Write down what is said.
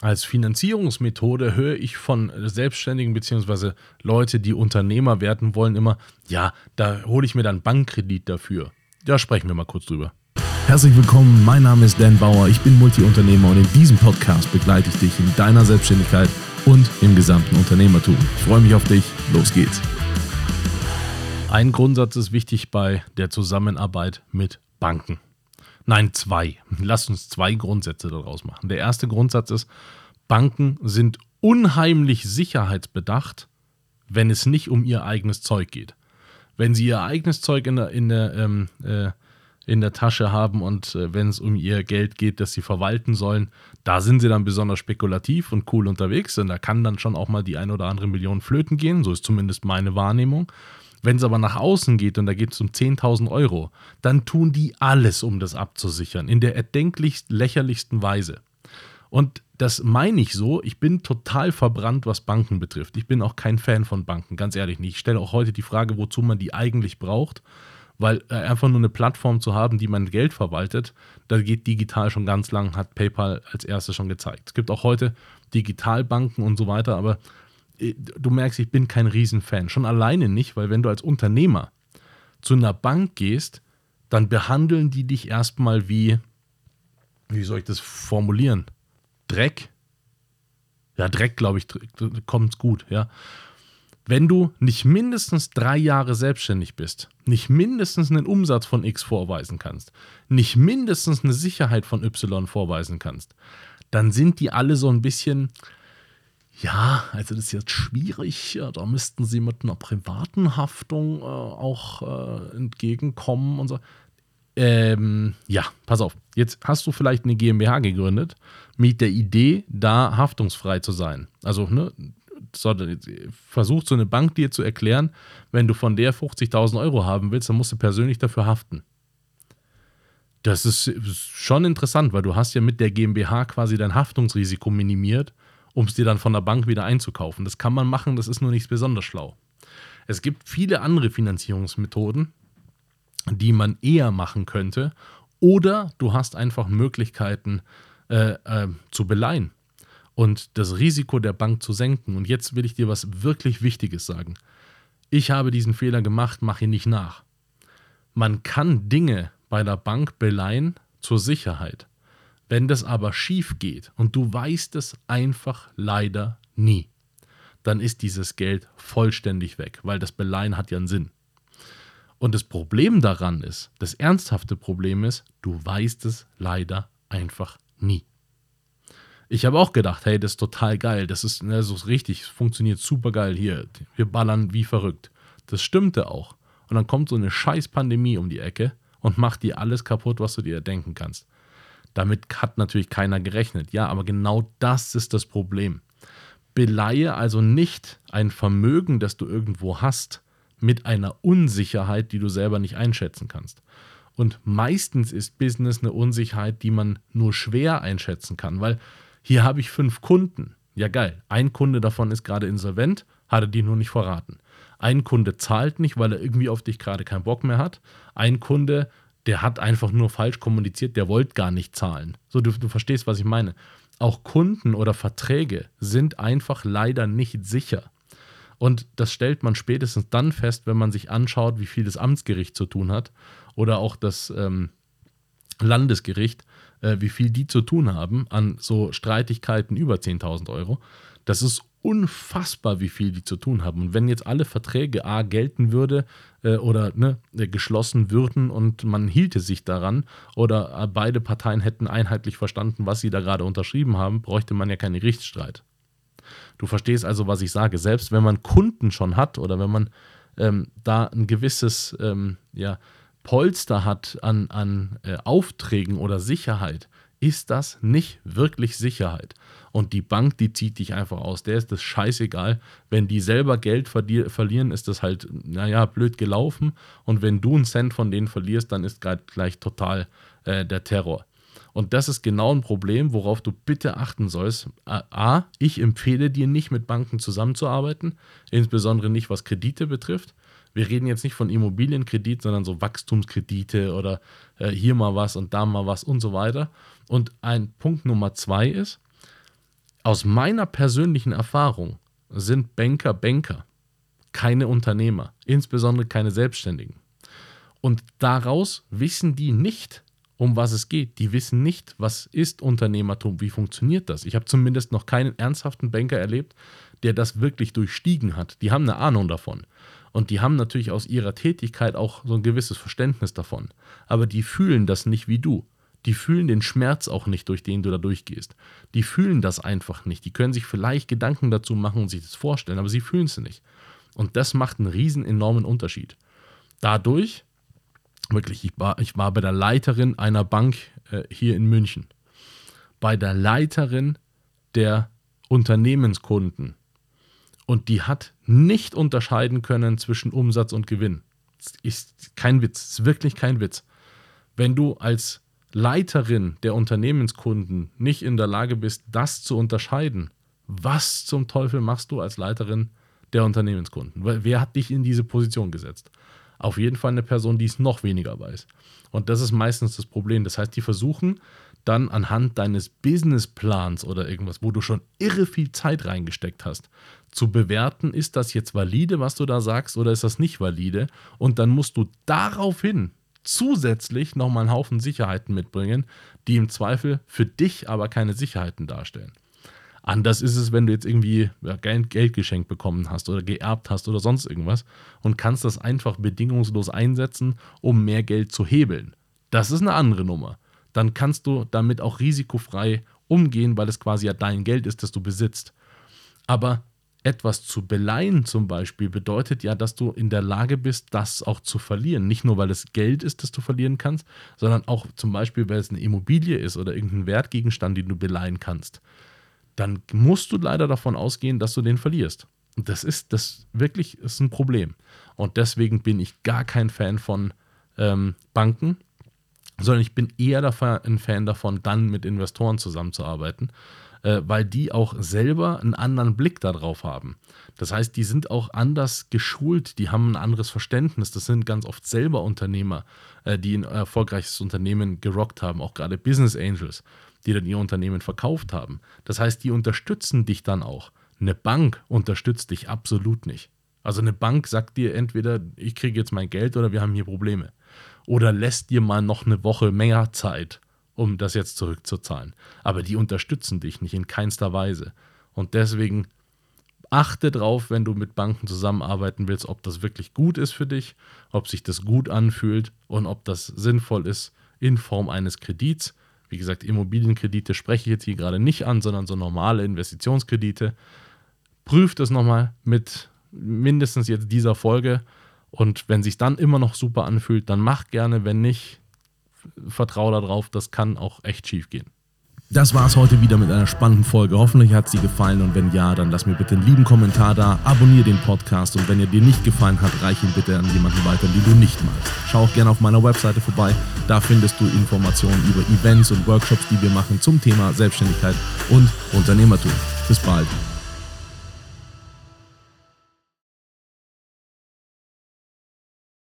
als Finanzierungsmethode höre ich von Selbstständigen bzw. Leute, die Unternehmer werden wollen, immer, ja, da hole ich mir dann Bankkredit dafür. Da sprechen wir mal kurz drüber. Herzlich willkommen, mein Name ist Dan Bauer, ich bin Multiunternehmer und in diesem Podcast begleite ich dich in deiner Selbstständigkeit und im gesamten Unternehmertum. Ich freue mich auf dich, los geht's. Ein Grundsatz ist wichtig bei der Zusammenarbeit mit Banken. Nein, zwei. Lass uns zwei Grundsätze daraus machen. Der erste Grundsatz ist, Banken sind unheimlich sicherheitsbedacht, wenn es nicht um ihr eigenes Zeug geht. Wenn sie ihr eigenes Zeug in der, in der, ähm, äh, in der Tasche haben und äh, wenn es um ihr Geld geht, das sie verwalten sollen, da sind sie dann besonders spekulativ und cool unterwegs. Und da kann dann schon auch mal die ein oder andere Million flöten gehen. So ist zumindest meine Wahrnehmung. Wenn es aber nach außen geht und da geht es um 10.000 Euro, dann tun die alles, um das abzusichern, in der erdenklich lächerlichsten Weise. Und das meine ich so, ich bin total verbrannt, was Banken betrifft. Ich bin auch kein Fan von Banken, ganz ehrlich nicht. Ich stelle auch heute die Frage, wozu man die eigentlich braucht, weil äh, einfach nur eine Plattform zu haben, die mein Geld verwaltet, da geht digital schon ganz lang, hat PayPal als erstes schon gezeigt. Es gibt auch heute Digitalbanken und so weiter, aber du merkst, ich bin kein Riesenfan. Schon alleine nicht, weil wenn du als Unternehmer zu einer Bank gehst, dann behandeln die dich erstmal wie, wie soll ich das formulieren? Dreck? Ja, Dreck, glaube ich, kommt gut, ja. Wenn du nicht mindestens drei Jahre selbstständig bist, nicht mindestens einen Umsatz von X vorweisen kannst, nicht mindestens eine Sicherheit von Y vorweisen kannst, dann sind die alle so ein bisschen, ja, also das ist jetzt schwierig. Da müssten sie mit einer privaten Haftung äh, auch äh, entgegenkommen und so. Ähm, ja, pass auf. Jetzt hast du vielleicht eine GmbH gegründet mit der Idee, da haftungsfrei zu sein. Also, ne, versucht so eine Bank dir zu erklären, wenn du von der 50.000 Euro haben willst, dann musst du persönlich dafür haften. Das ist schon interessant, weil du hast ja mit der GmbH quasi dein Haftungsrisiko minimiert um es dir dann von der Bank wieder einzukaufen. Das kann man machen, das ist nur nicht besonders schlau. Es gibt viele andere Finanzierungsmethoden, die man eher machen könnte. Oder du hast einfach Möglichkeiten äh, äh, zu beleihen und das Risiko der Bank zu senken. Und jetzt will ich dir was wirklich Wichtiges sagen. Ich habe diesen Fehler gemacht, mache ihn nicht nach. Man kann Dinge bei der Bank beleihen zur Sicherheit. Wenn das aber schief geht und du weißt es einfach leider nie, dann ist dieses Geld vollständig weg, weil das Beleihen hat ja einen Sinn. Und das Problem daran ist, das ernsthafte Problem ist, du weißt es leider einfach nie. Ich habe auch gedacht, hey, das ist total geil, das ist, ne, ist richtig, funktioniert super geil hier, wir ballern wie verrückt. Das stimmte auch. Und dann kommt so eine scheiß Pandemie um die Ecke und macht dir alles kaputt, was du dir denken kannst. Damit hat natürlich keiner gerechnet. Ja, aber genau das ist das Problem. Beleihe also nicht ein Vermögen, das du irgendwo hast, mit einer Unsicherheit, die du selber nicht einschätzen kannst. Und meistens ist Business eine Unsicherheit, die man nur schwer einschätzen kann, weil hier habe ich fünf Kunden. Ja, geil. Ein Kunde davon ist gerade insolvent, hat er die nur nicht verraten. Ein Kunde zahlt nicht, weil er irgendwie auf dich gerade keinen Bock mehr hat. Ein Kunde der hat einfach nur falsch kommuniziert, der wollte gar nicht zahlen. So, du, du verstehst, was ich meine. Auch Kunden oder Verträge sind einfach leider nicht sicher. Und das stellt man spätestens dann fest, wenn man sich anschaut, wie viel das Amtsgericht zu tun hat oder auch das ähm, Landesgericht, äh, wie viel die zu tun haben an so Streitigkeiten über 10.000 Euro. Das ist unfassbar, wie viel die zu tun haben. Und wenn jetzt alle Verträge A gelten würde äh, oder ne, äh, geschlossen würden und man hielte sich daran oder äh, beide Parteien hätten einheitlich verstanden, was sie da gerade unterschrieben haben, bräuchte man ja keinen Rechtsstreit. Du verstehst also, was ich sage. Selbst wenn man Kunden schon hat oder wenn man ähm, da ein gewisses ähm, ja, Polster hat an, an äh, Aufträgen oder Sicherheit, ist das nicht wirklich Sicherheit. Und die Bank, die zieht dich einfach aus. Der ist das scheißegal. Wenn die selber Geld verlieren, ist das halt, naja, blöd gelaufen. Und wenn du einen Cent von denen verlierst, dann ist gerade gleich total äh, der Terror. Und das ist genau ein Problem, worauf du bitte achten sollst. A, ich empfehle dir nicht mit Banken zusammenzuarbeiten, insbesondere nicht was Kredite betrifft. Wir reden jetzt nicht von Immobilienkredit, sondern so Wachstumskredite oder äh, hier mal was und da mal was und so weiter. Und ein Punkt Nummer zwei ist, Aus meiner persönlichen Erfahrung sind Banker Banker, keine Unternehmer, insbesondere keine Selbstständigen. Und daraus wissen die nicht, um was es geht. Die wissen nicht, was ist Unternehmertum, wie funktioniert das. Ich habe zumindest noch keinen ernsthaften Banker erlebt, der das wirklich durchstiegen hat. Die haben eine Ahnung davon. Und die haben natürlich aus ihrer Tätigkeit auch so ein gewisses Verständnis davon. Aber die fühlen das nicht wie du. Die fühlen den Schmerz auch nicht, durch den du da durchgehst. Die fühlen das einfach nicht. Die können sich vielleicht Gedanken dazu machen und sich das vorstellen, aber sie fühlen es nicht. Und das macht einen riesen enormen Unterschied. Dadurch, wirklich, ich war, ich war bei der Leiterin einer Bank äh, hier in München. Bei der Leiterin der Unternehmenskunden und die hat nicht unterscheiden können zwischen Umsatz und Gewinn. Das ist kein Witz, das ist wirklich kein Witz. Wenn du als Leiterin der Unternehmenskunden nicht in der Lage bist, das zu unterscheiden, was zum Teufel machst du als Leiterin der Unternehmenskunden? Wer hat dich in diese Position gesetzt? Auf jeden Fall eine Person, die es noch weniger weiß. Und das ist meistens das Problem. Das heißt, die versuchen dann anhand deines Businessplans oder irgendwas, wo du schon irre viel Zeit reingesteckt hast, zu bewerten, ist das jetzt valide, was du da sagst, oder ist das nicht valide? Und dann musst du daraufhin zusätzlich nochmal einen Haufen Sicherheiten mitbringen, die im Zweifel für dich aber keine Sicherheiten darstellen. Anders ist es, wenn du jetzt irgendwie Geld geschenkt bekommen hast oder geerbt hast oder sonst irgendwas und kannst das einfach bedingungslos einsetzen, um mehr Geld zu hebeln. Das ist eine andere Nummer. Dann kannst du damit auch risikofrei umgehen, weil es quasi ja dein Geld ist, das du besitzt. Aber etwas zu beleihen zum Beispiel bedeutet ja, dass du in der Lage bist, das auch zu verlieren. Nicht nur, weil es Geld ist, das du verlieren kannst, sondern auch zum Beispiel, weil es eine Immobilie ist oder irgendein Wertgegenstand, den du beleihen kannst. Dann musst du leider davon ausgehen, dass du den verlierst. Und das ist das wirklich ist ein Problem. Und deswegen bin ich gar kein Fan von ähm, Banken, sondern ich bin eher ein Fan davon, dann mit Investoren zusammenzuarbeiten äh, weil die auch selber einen anderen Blick darauf haben. Das heißt, die sind auch anders geschult, die haben ein anderes Verständnis. Das sind ganz oft selber Unternehmer, äh, die ein erfolgreiches Unternehmen gerockt haben, auch gerade Business Angels, die dann ihr Unternehmen verkauft haben. Das heißt, die unterstützen dich dann auch. Eine Bank unterstützt dich absolut nicht. Also eine Bank sagt dir entweder, ich kriege jetzt mein Geld oder wir haben hier Probleme. Oder lässt dir mal noch eine Woche mehr Zeit um das jetzt zurückzuzahlen. Aber die unterstützen dich nicht in keinster Weise. Und deswegen achte drauf, wenn du mit Banken zusammenarbeiten willst, ob das wirklich gut ist für dich, ob sich das gut anfühlt und ob das sinnvoll ist in Form eines Kredits. Wie gesagt, Immobilienkredite spreche ich jetzt hier gerade nicht an, sondern so normale Investitionskredite. Prüf das nochmal mit mindestens jetzt dieser Folge. Und wenn sich dann immer noch super anfühlt, dann mach gerne. Wenn nicht, vertraue darauf, das kann auch echt schief gehen. Das war es heute wieder mit einer spannenden Folge. Hoffentlich hat sie gefallen und wenn ja, dann lass mir bitte einen lieben Kommentar da, abonniere den Podcast und wenn er dir nicht gefallen hat, reich ihn bitte an jemanden weiter, den du nicht magst. Schau auch gerne auf meiner Webseite vorbei, da findest du Informationen über Events und Workshops, die wir machen zum Thema Selbstständigkeit und Unternehmertum. Bis bald.